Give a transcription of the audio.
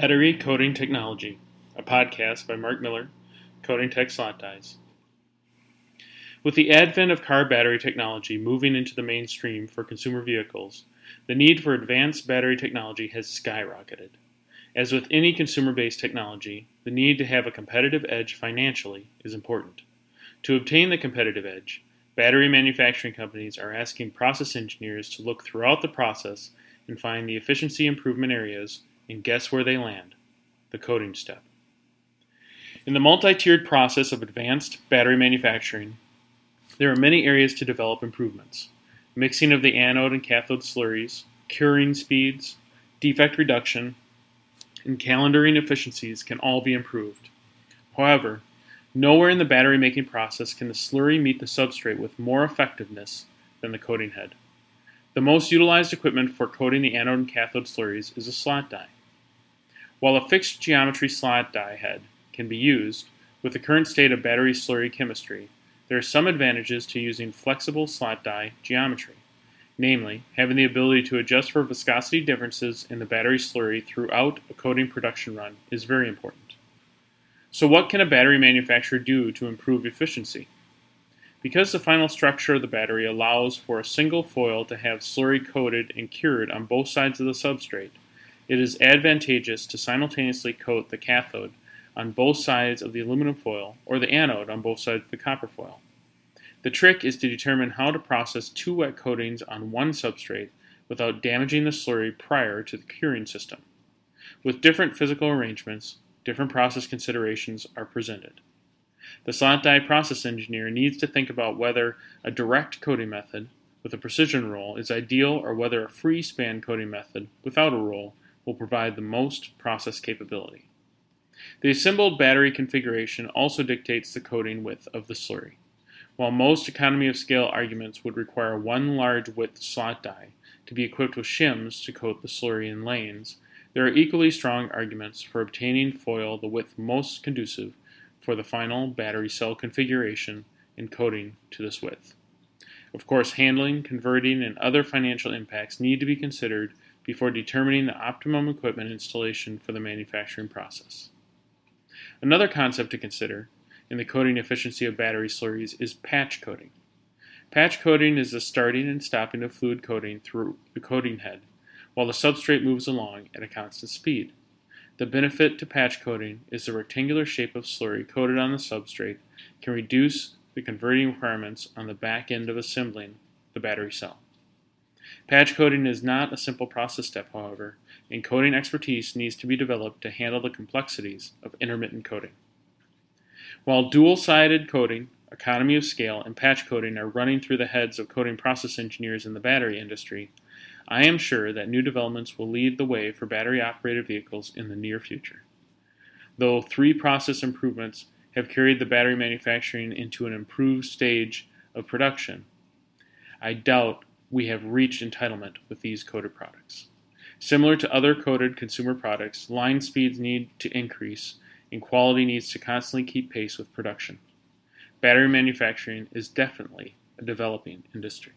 Battery Coating Technology, a podcast by Mark Miller, Coating Tech Slot Dies. With the advent of car battery technology moving into the mainstream for consumer vehicles, the need for advanced battery technology has skyrocketed. As with any consumer based technology, the need to have a competitive edge financially is important. To obtain the competitive edge, battery manufacturing companies are asking process engineers to look throughout the process and find the efficiency improvement areas and guess where they land? The coating step. In the multi tiered process of advanced battery manufacturing, there are many areas to develop improvements. Mixing of the anode and cathode slurries, curing speeds, defect reduction, and calendering efficiencies can all be improved. However, nowhere in the battery making process can the slurry meet the substrate with more effectiveness than the coating head. The most utilized equipment for coating the anode and cathode slurries is a slot die. While a fixed geometry slot die head can be used, with the current state of battery slurry chemistry, there are some advantages to using flexible slot die geometry. Namely, having the ability to adjust for viscosity differences in the battery slurry throughout a coating production run is very important. So, what can a battery manufacturer do to improve efficiency? Because the final structure of the battery allows for a single foil to have slurry coated and cured on both sides of the substrate, it is advantageous to simultaneously coat the cathode on both sides of the aluminum foil or the anode on both sides of the copper foil. The trick is to determine how to process two wet coatings on one substrate without damaging the slurry prior to the curing system. With different physical arrangements, different process considerations are presented. The slot die process engineer needs to think about whether a direct coating method with a precision roll is ideal or whether a free span coating method without a roll will provide the most process capability. The assembled battery configuration also dictates the coating width of the slurry. While most economy of scale arguments would require one large width slot die to be equipped with shims to coat the slurry in lanes, there are equally strong arguments for obtaining foil the width most conducive for the final battery cell configuration and coating to this width. Of course, handling, converting, and other financial impacts need to be considered before determining the optimum equipment installation for the manufacturing process. Another concept to consider in the coating efficiency of battery slurries is patch coating. Patch coating is the starting and stopping of fluid coating through the coating head while the substrate moves along at a constant speed. The benefit to patch coating is the rectangular shape of slurry coated on the substrate can reduce the converting requirements on the back end of assembling the battery cell. Patch coating is not a simple process step, however, and coating expertise needs to be developed to handle the complexities of intermittent coating. While dual sided coating, economy of scale, and patch coating are running through the heads of coating process engineers in the battery industry, I am sure that new developments will lead the way for battery operated vehicles in the near future. Though three process improvements have carried the battery manufacturing into an improved stage of production, I doubt we have reached entitlement with these coated products. Similar to other coated consumer products, line speeds need to increase and quality needs to constantly keep pace with production. Battery manufacturing is definitely a developing industry.